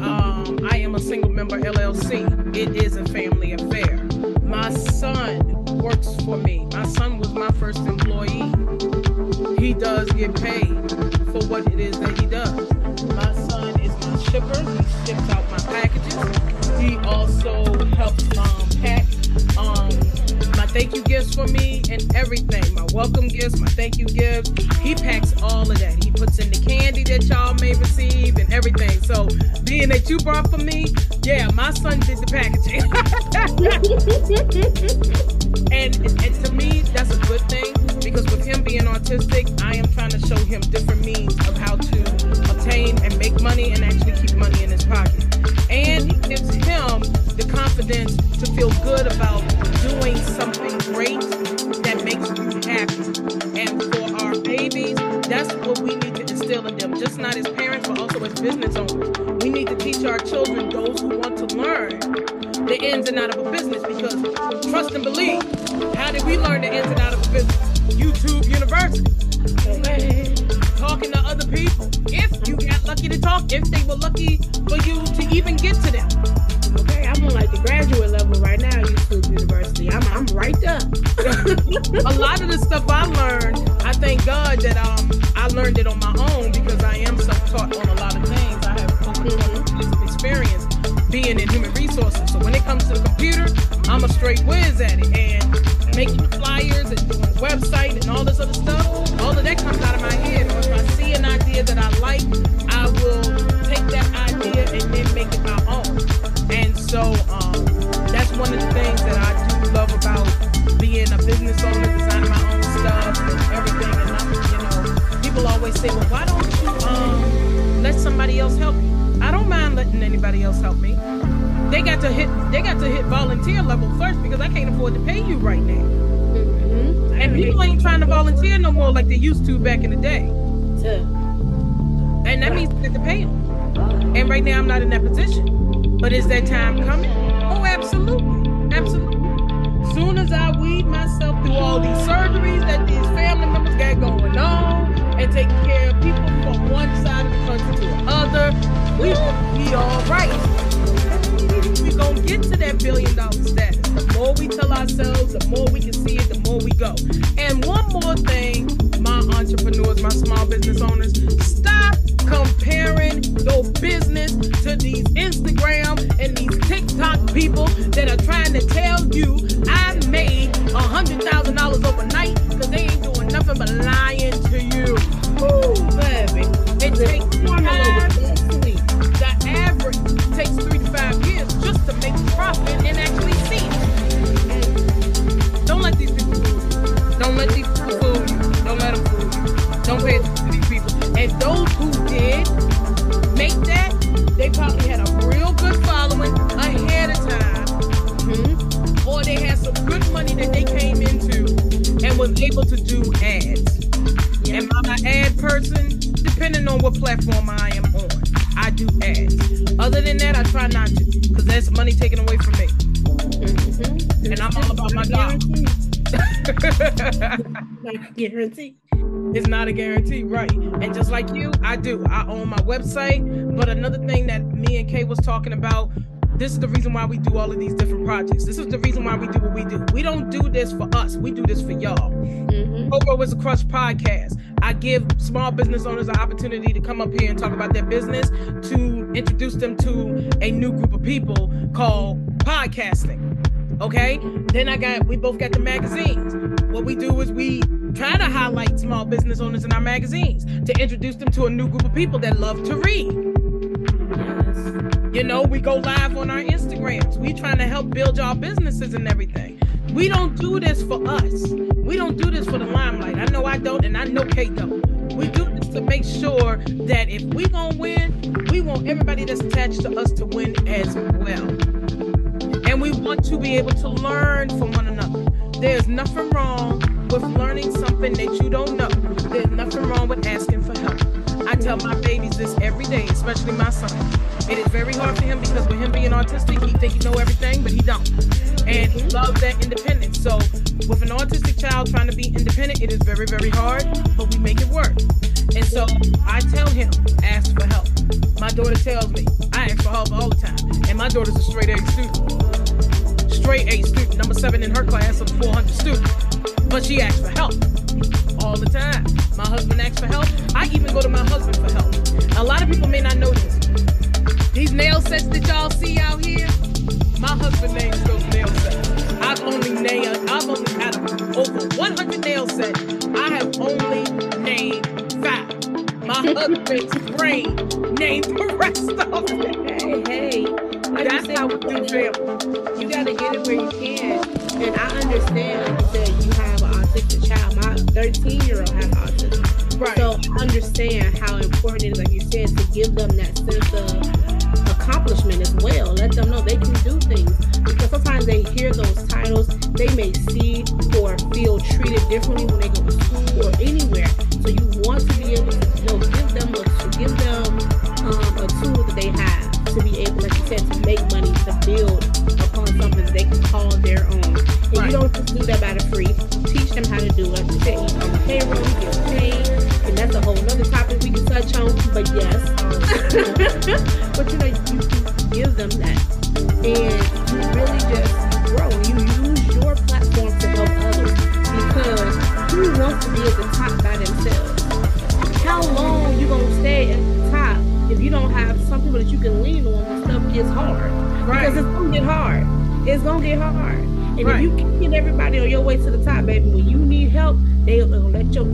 A: um, I am a single member LLC, it is a family affair. My son works for me. My son was my first employee. He does get paid for what it is that he does. My son is my shipper. He ships out my packages. He also helps um, pack um, thank you gifts for me and everything. My welcome gifts, my thank you gifts. He packs all of that. He puts in the candy that y'all may receive and everything. So being that you brought for me, yeah, my son did the packaging. and, and to me, that's a good thing because with him being autistic, I am trying to show him different means of how to obtain and make money and actually keep money in his pocket. And it gives him the confidence to feel good about doing something great that makes you happy. And for our babies, that's what we need to instill in them, just not as parents, but also as business owners. We need to teach our children, those who want to learn, the ins and out of a business because trust and believe. How did we learn the ins and out of a business? YouTube University. Talking to other people. If you got lucky to talk, if they were lucky for you to a lot of the stuff I learned, I thank God that um I learned it on my own because I am self-taught on a lot of things. I have mm-hmm. experience being in human resources. So when it comes to the computer, I'm a straight whiz at it. And making flyers and doing website and all this other stuff, all of that comes out of my head. And if I see an idea that I like, letting anybody else help me. They got to hit they got to hit volunteer level first because I can't afford to pay you right now. Mm-hmm. And people ain't trying to volunteer no more like they used to back in the day. And that means they have to pay them. And right now I'm not in that position. But is that time coming? Oh, absolutely. Absolutely. Soon as I weed myself through all these surgeries that we be all right. We gonna get to that billion dollar status. The more we tell ourselves, the more we can see it, the more we go. And one more thing, my entrepreneurs, my small business owners, stop comparing your business to these Instagram and these TikTok people able to do ads.
B: Yeah.
A: Am I an ad person? Depending on what platform I am on, I do ads. Other than that, I try not to, because that's money taken away from me.
B: Mhm.
A: And I'm all about my job.
B: Not guarantee.
A: it's not a guarantee, right? And just like you, I do. I own my website. But another thing that me and Kay was talking about, this is the reason why we do all of these different projects. This is the reason why we do what we do. We don't do this for us. We do this for y'all.
B: Mhm.
A: Coro is a Crush podcast. I give small business owners an opportunity to come up here and talk about their business to introduce them to a new group of people called podcasting. Okay? Then I got we both got the magazines. What we do is we try to highlight small business owners in our magazines to introduce them to a new group of people that love to read. You know, we go live on our Instagrams. We trying to help build y'all businesses and everything. We don't do this for us. We don't do this for the limelight. I know I don't, and I know Kay don't. We do this to make sure that if we gonna win, we want everybody that's attached to us to win as well. And we want to be able to learn from one another. There's nothing wrong with learning something that you don't know. There's nothing wrong with asking for help. I tell my babies this every day, especially my son. It is very hard for him because with him being autistic, he think he know everything, but he don't. And he loves that independence. So with an autistic child trying to be independent, it is very, very hard, but we make it work. And so I tell him, ask for help. My daughter tells me, I ask for help all the time. And my daughter's a straight A student. Straight A student, number seven in her class of 400 students. But she asks for help all the time. My husband asks for help. I even go to my husband for help. A lot of people may not know this. These nail sets that y'all see out here, my husband names those nail sets. I've only nailed, I've only had over 100 nail sets. I have only named five. My husband's brain named the rest of them.
B: Hey, hey. Like
A: That's how we do family.
B: You gotta get it where you can. And I understand like you said you have an autistic child. My 13 year old has autism.
A: Right.
B: So understand how important it is, like you said, to give them that sense of accomplishment as well. Let them know they can do things. Because sometimes they hear those titles, they may see or feel treated differently when they go to school or anywhere. So you want to be able to you know, give them a give them um, a tool that they have to be able, like you said, to make money, to build
A: Right.
B: you don't do that by the free. Teach them how to do it. Said, you on the payroll, get paid, and that's a whole other topic we can touch on. But yes, but you know, you, you give them that, and you really just grow. You use your platform to help others because who wants to be at the top by themselves? How long you gonna stay at the top if you don't have some people that you can lean on when stuff gets hard?
A: Right.
B: Because it's gonna get hard. It's gonna get hard. And
A: Right.
B: if you can get everybody on your way to the top, baby, when you need help, they gonna let you.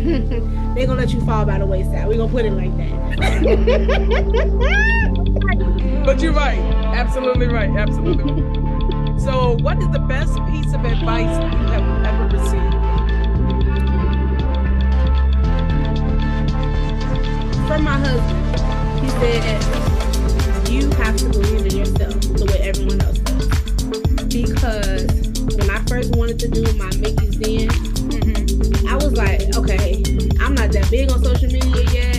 B: they gonna let you fall by the wayside. We're gonna put it like that.
A: But you're right. Absolutely right. Absolutely right. So, what is the best piece of advice you have ever received?
B: From my husband, he said, "You have to believe in yourself the way everyone else does." Because when I first wanted to do my Mikki's Den, I was like, okay, I'm not that big on social media yet.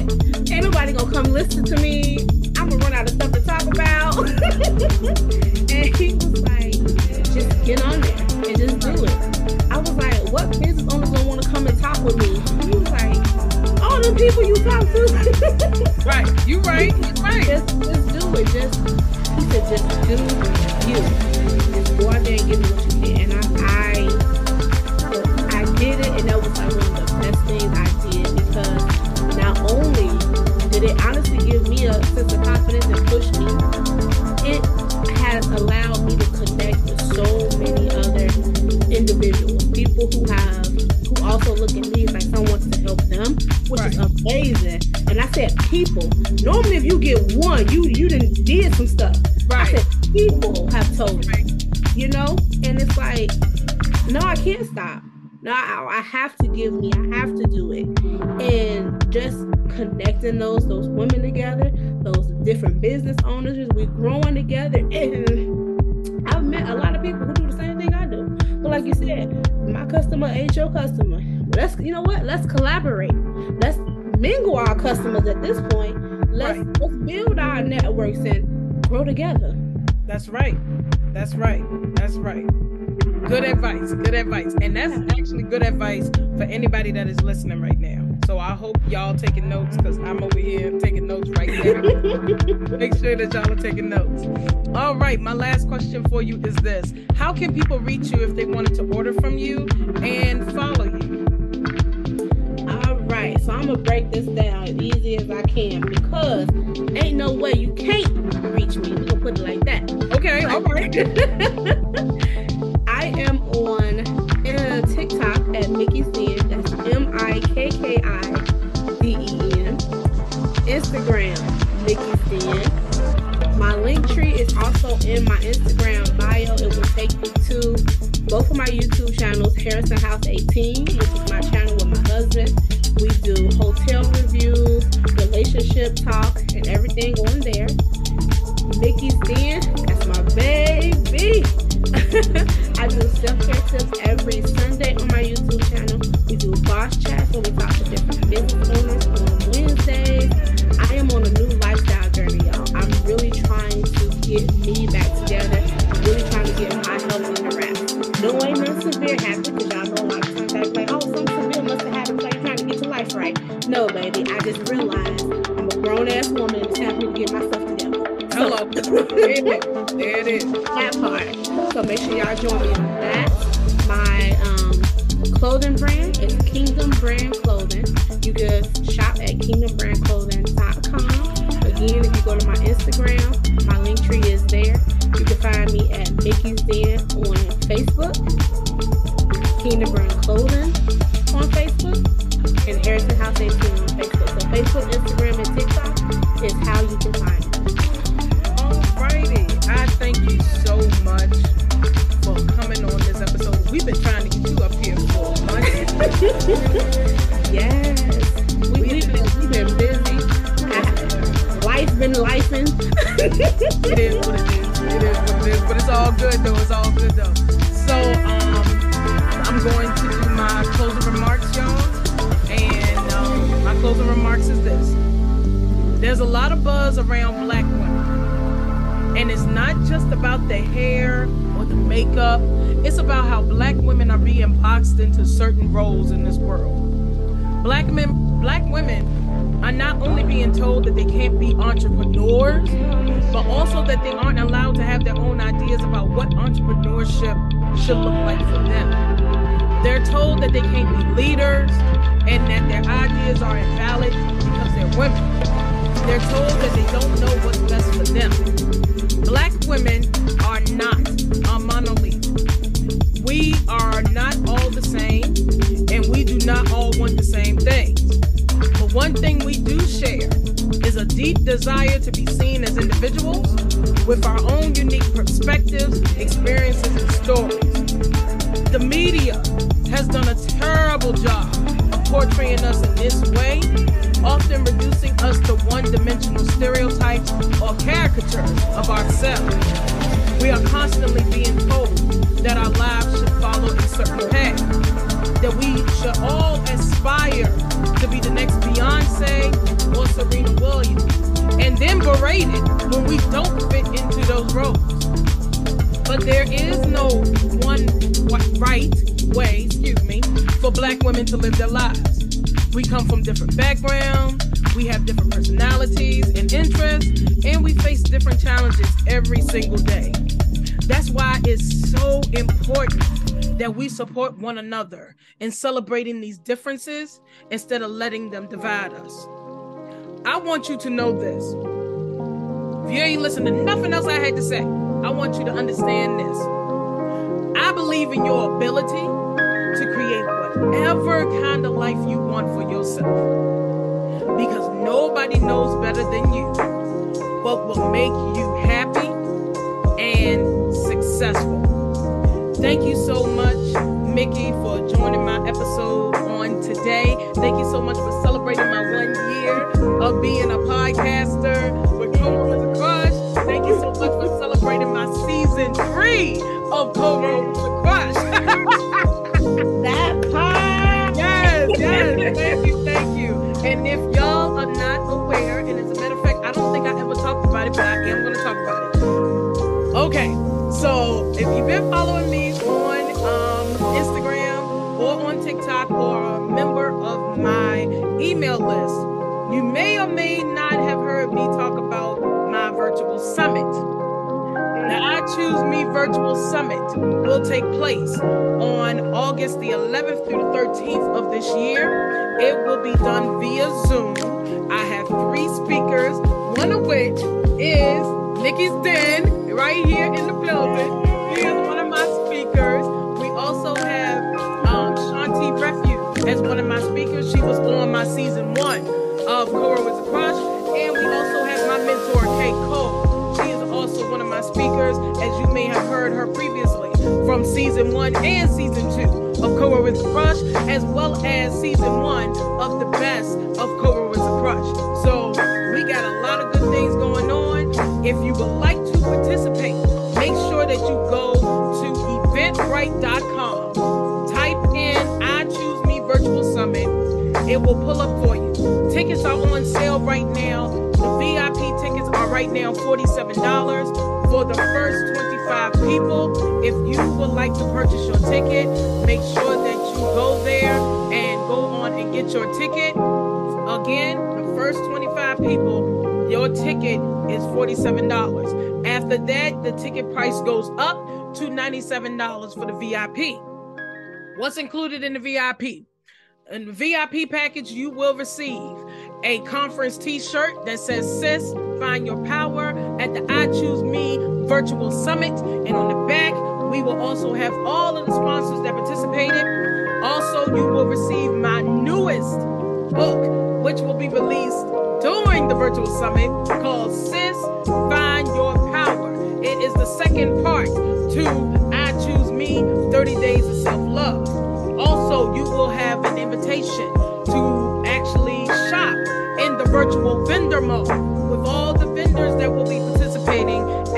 B: Ain't nobody gonna come listen to me. I'm gonna run out of stuff to talk about. and he was like, just get on all the people you talk to.
A: Right. You right. You right.
B: just, just do it. Just, he said, just do you. Just go out there and give me what you can. And I, I, I did it, and that was like one of the best things I did because not only did it honestly give me a sense of confidence and push me, it has allowed me to connect with so many other individuals, people who have also look at me as like someone wants to help them, which is amazing. And I said people. Normally, if you get one, you you done did some stuff. I said people have told me,
A: Right.
B: you know, and it's like, no, I can't stop. No, I, I have to give me. I have to do it, and just connecting those those women together, those different business owners, we're growing together, and I've met a lot of people customer ain't your customer. Let's you know what? Let's collaborate. Let's mingle our customers at this point. Let's right. let's build our networks and grow together.
A: That's right. That's right. That's right. Good advice. Good advice. And that's actually good advice for anybody that is listening right now. So I hope y'all taking notes because I'm over here taking notes right now. Make sure that y'all are taking notes. All right, my last question for you is this: How can people reach you if they wanted to order from you and follow you?
B: All right, so I'm gonna break this down as easy as I can because ain't no way you can't reach me. We gonna put it like that.
A: Okay, all right.
B: I K K I Instagram, Mikki Den. My link tree is also in my Instagram bio. It will take you to both of my YouTube channels, Harrison House 18, which is my channel with my husband. We do hotel reviews, relationship talk, and everything on there. Mikki's Den, that's my baby. I do self-care tips every Sunday on my YouTube boss chats where we talk to different business owners on Wednesdays am on a new lifestyle journey, y'all. I'm really trying to get me back together. Really trying to get my health in the wrap. No ain't nothing severe happened because y'all know a lot of times I like, oh, something severe must have happened. You're trying to get your life right. No, baby. I just realized I'm a grown ass woman. It's time for me to get myself together.
A: Hello. there it is. There it is.
B: That part. So make sure y'all join me on that. My um, clothing brand Brand Clothing. You can shop at kingdombrandclothing.com. Again, if you go to my Instagram, my link tree is there. You can find me at Mikki's Den
A: should look like for them. They're told that they can't be leaders and that their ideas are invalid because they're women. They're told that they don't know what's best for them. Desire to be seen as individuals with our own unique perspectives, experiences, and stories. The media has done a terrible job of portraying us in this way, often reducing us to one dimensional stereotypes or caricatures of ourselves. We are constantly being told that our lives should follow a certain path that we should all aspire to be the next Beyonce or Serena Williams, then berated when we don't fit into those roles. But there is no one right way, excuse me, for black women to live their lives. We come from different backgrounds, we have different personalities and interests, and we face different challenges every single day. That's why it's so important that we support one another in celebrating these differences instead of letting them divide us. I want you to know this. You ain't listened to nothing else I had to say, I want you to understand this. I believe in your ability to create whatever kind of life you want for yourself. Because nobody knows better than you what will make you happy and successful. Thank you so much, Mickey, for joining my episode on today. Thank you so much for celebrating my one year of being a podcaster with Coro with a Crush. Thank you so much for celebrating my season three of Coro with a Crush. that part. Yes, yes. Thank you, thank you. And if y'all are not aware, and as a matter of fact, I don't think I ever talked about it, but I am going to talk about it. Okay, so if you've been following me on um, Instagram or on TikTok or a member of my email list, you may or may not have heard me talk about Choose Me Virtual Summit will take place on August the 11th through the 13th of this year. It will be done via Zoom. I have three speakers, one of which is Mikki's Den, right here in the building. He is one of my speakers. We also have um, Shanti Refuge as one of my speakers. She was on my season one of Coro with a Crush. And we also have my mentor, Kay Cole my speakers, as you may have heard her previously from season one and season two of Coro with Crush, as well as season one of the best of Coro with Crush. So we got a lot of good things going on. If you would like to participate, make sure that you go to eventbrite.com, type in I Choose Me Virtual Summit. It will pull up for you. Tickets are on sale right now. The VIP tickets are right now $47 for the first 25 people. If you would like to purchase your ticket, make sure that you go there and go on and get your ticket. Again, the first 25 people, your ticket is $47. After that, the ticket price goes up to $97 for the VIP. What's included in the VIP? In the VIP package, you will receive a conference t-shirt that says sis find your power at the i choose me virtual summit and on the back we will also have all of the sponsors that participated. Also you will receive my newest book which will be released during the virtual summit called sis find your power. It is the second part to i choose me 30 days of self-love. Also you will have an invitation to actually shop in the virtual vendor mode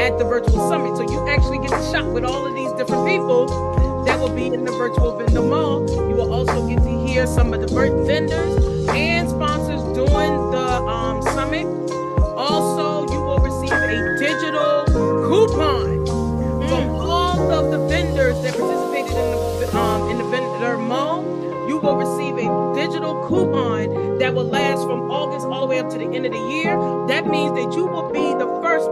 A: at the virtual summit. So you actually get to shop with all of these different people that will be in the virtual vendor mall. You will also get to hear some of the vendors and sponsors doing the um, summit. Also, you will receive a digital coupon from all of the vendors that participated in the um, in the vendor mall you will receive a digital coupon that will last from August all the way up to the end of the year. That means that you will be the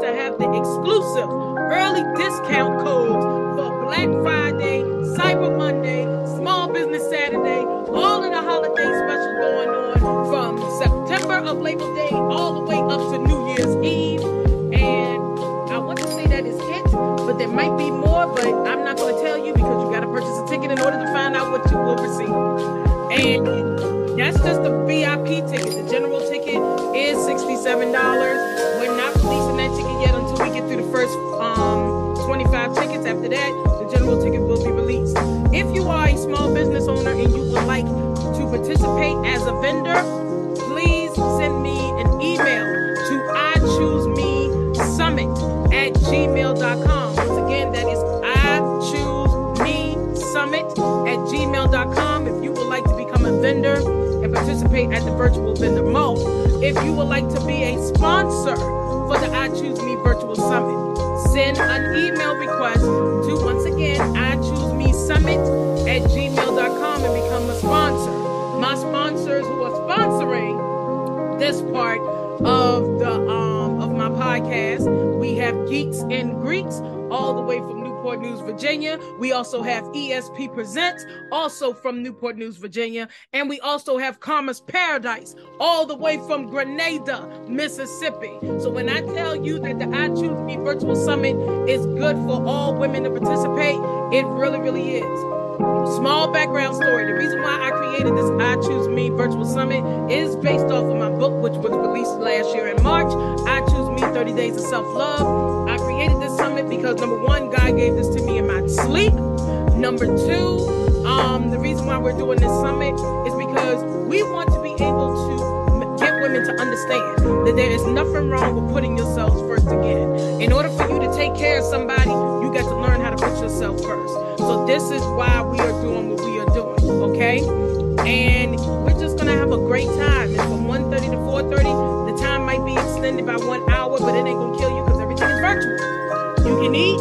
A: to have the exclusive early discount codes for Black Friday, Cyber Monday, Small Business Saturday, all of the holiday specials going on from September of Labor Day all the way up to New Year's Eve. And I want to say that is it, but there might be more, but I'm not going to tell you because you got to purchase a ticket in order to find out what you will receive. And that's just the VIP ticket. The general ticket is $67. That ticket yet until we get through the first um, 25 tickets. After that, the general ticket will be released. If you are a small business owner and you would like to participate as a vendor, please send me an email to I choose me summit at gmail.com. Once again, that is I choose me summit at gmail.com if you would like to become a vendor and participate at the virtual vendor mall. If you would like to be a sponsor for the I Choose Me virtual summit, send an email request to once again I choose me summit at gmail.com and become a sponsor. My sponsors who are sponsoring this part of the um of my podcast, we have Geeks and Greeks all the way from Newport News, Virginia. We also have ESP Presents, also from Newport News, Virginia. And we also have Commerce Paradise, all the way from Grenada, Mississippi. So when I tell you that the I Choose Me Virtual Summit is good for all women to participate, it really, really is. Small background story. The reason why I created this I Choose Me Virtual Summit is based off of my book, which was released last year in March. I Choose Me 30 Days of Self Love. I created this summit because number one, God gave this to me in my sleep. Number two, um, the reason why we're doing this summit is because we want to be able to get women to understand that there is nothing wrong with putting yourselves first again. In order for you to take care of somebody, you got to learn how to put yourself first. So this is why we are doing what we are doing, okay? And we're just gonna have a great time. And for 1.30 to 4.30. The time might be extended by one hour, but it ain't gonna kill you because everything is virtual. You can eat,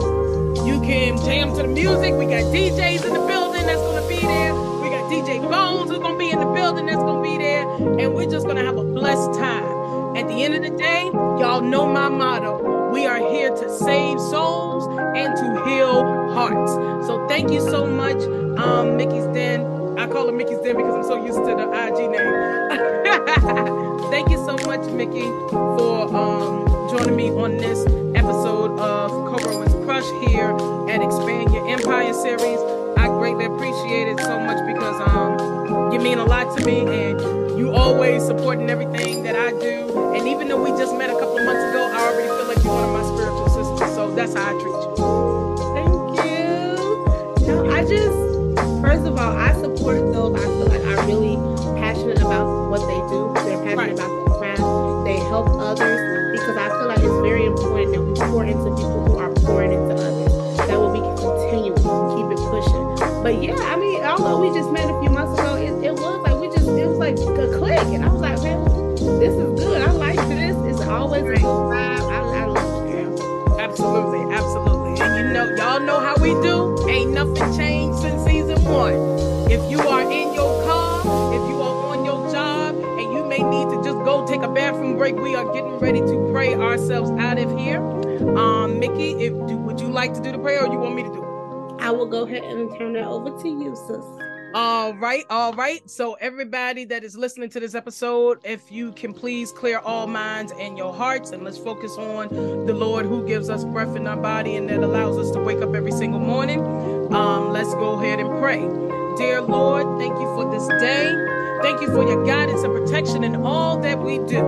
A: you can jam to the music. We got DJs in the building that's gonna be there. We got DJ Bones who's gonna be in the building that's gonna be there. And we're just gonna have a blessed time. At the end of the day, y'all know my motto. We are here to save souls and to heal hearts. So thank you so much, um, Mikki's Den. I call her Mikki's Den because I'm so used to the IG name. thank you so much, Mikki, for um, joining me on this episode of Coro Is a Crush here and Expand Your Empire series. I greatly appreciate it so much because um, you mean a lot to me and you always supporting everything that I do. And even though we just met a couple of months ago, I already feel like you're one of my spiritual sisters. So that's how I treat you.
B: Thank you. No, I just, first of all, I support those I feel like are really passionate about what they do. They're passionate
A: Right.
B: about the craft. They help others because I feel like it's very important pour into people who are pouring into others. That will be continuing, keep it pushing. But yeah, I mean, although we just met a few months ago, it, it was like we just, it was like a click. And I was like, man, this is good. I like this. It's always a good vibe. I, I love it, girl.
A: Absolutely, absolutely. And you know, y'all know how we do. Ain't nothing changed since season one. If you are in your car, if you are on your job, and you may need to just go take a bathroom break, we are getting ready to pray ourselves out of here. Um, Mikki, if do, would you like to do the prayer, or you want me to do it?
B: I will go ahead and turn that over to you, sis.
A: All right, all right. So, everybody that is listening to this episode, if you can please clear all minds and your hearts, and let's focus on the Lord who gives us breath in our body and that allows us to wake up every single morning. Um, let's go ahead and pray. Dear Lord, thank you for this day. Thank you for your guidance and protection in all that we do.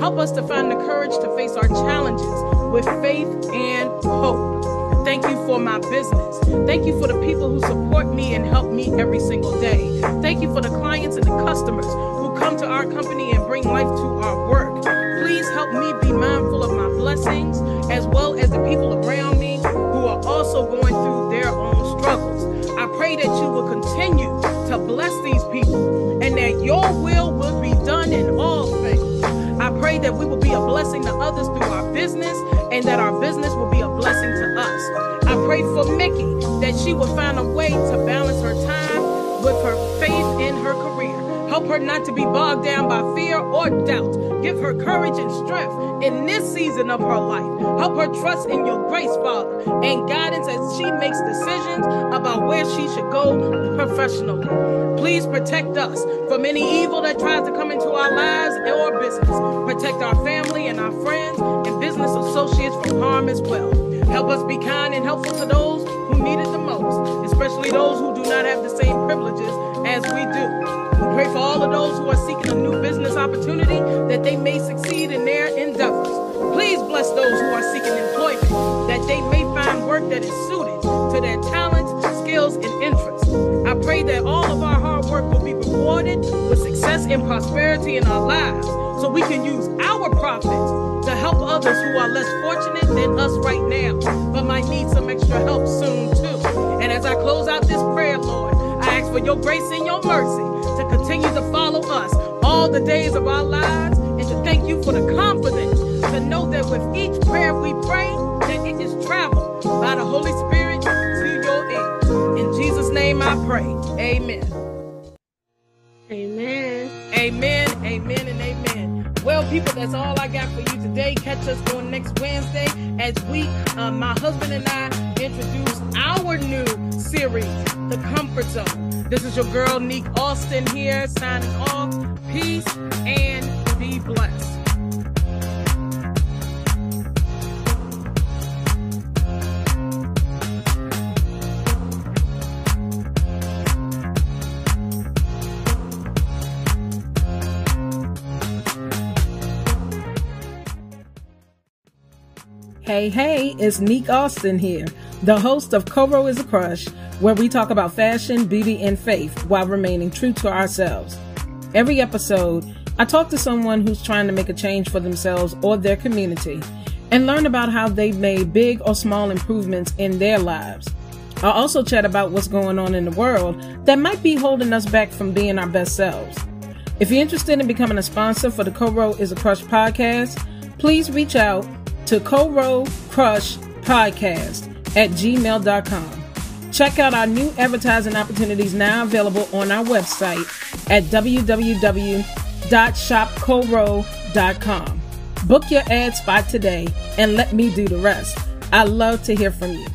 A: Help us to find the courage to face our challenges with faith and hope. Thank you for my business. Thank you for the people who support me and help me every single day. Thank you for the clients and the customers who come to our company and bring life to our work. Please help me be mindful of my blessings as well as the people around me who are also going through their own struggles. I pray that you will continue to bless these people and that your will will be done in all things. I pray that we will be a blessing to others through our business and that our business will be a blessing to us. I pray for Mikki that she will find a way to balance her time with her faith in her career. Help her not to be bogged down by fear or doubt. Give her courage and strength in this season of her life. Help her trust in your grace, Father, and guidance as she makes decisions about where she should go professionally. Please protect us from any evil that tries to come into our lives or business. Protect our family and our friends and business associates from harm as well. Help us be kind and helpful to those who need it the most, especially those who do not have the same privileges as we do. We pray for all of those who are seeking a new business opportunity that they may succeed in their endeavors. Please bless those who are seeking employment, that they may find work that is suited to their talents, skills, and interests. I pray that all of our hard work will be rewarded with success and prosperity in our lives so we can use our profits to help others who are less fortunate than us right now, but might need some extra help soon too. And as I close out this prayer, Lord, I ask for your grace and your mercy to continue to follow us all the days of our lives and to thank you for the confidence to know that with each prayer we pray, that it is traveled by the Holy Spirit to your ears. In Jesus' name I pray. Amen. People, that's all I got for you today. Catch us on next Wednesday as we, uh, my husband and I, introduce our new series, The Comfort Zone. This is your girl, Neek Austin, here, signing off. Peace and be blessed. Hey, hey, it's Neek Austin here, the host of Coro is a Crush, where we talk about fashion, beauty, and faith while remaining true to ourselves. Every episode, I talk to someone who's trying to make a change for themselves or their community and learn about how they've made big or small improvements in their lives. I also chat about what's going on in the world that might be holding us back from being our best selves. If you're interested in becoming a sponsor for the Coro is a Crush podcast, please reach out to Coro Crush Podcast at gmail.com. Check out our new advertising opportunities now available on our website at www.shopcorow.com. Book your ad spot today and let me do the rest. I love to hear from you.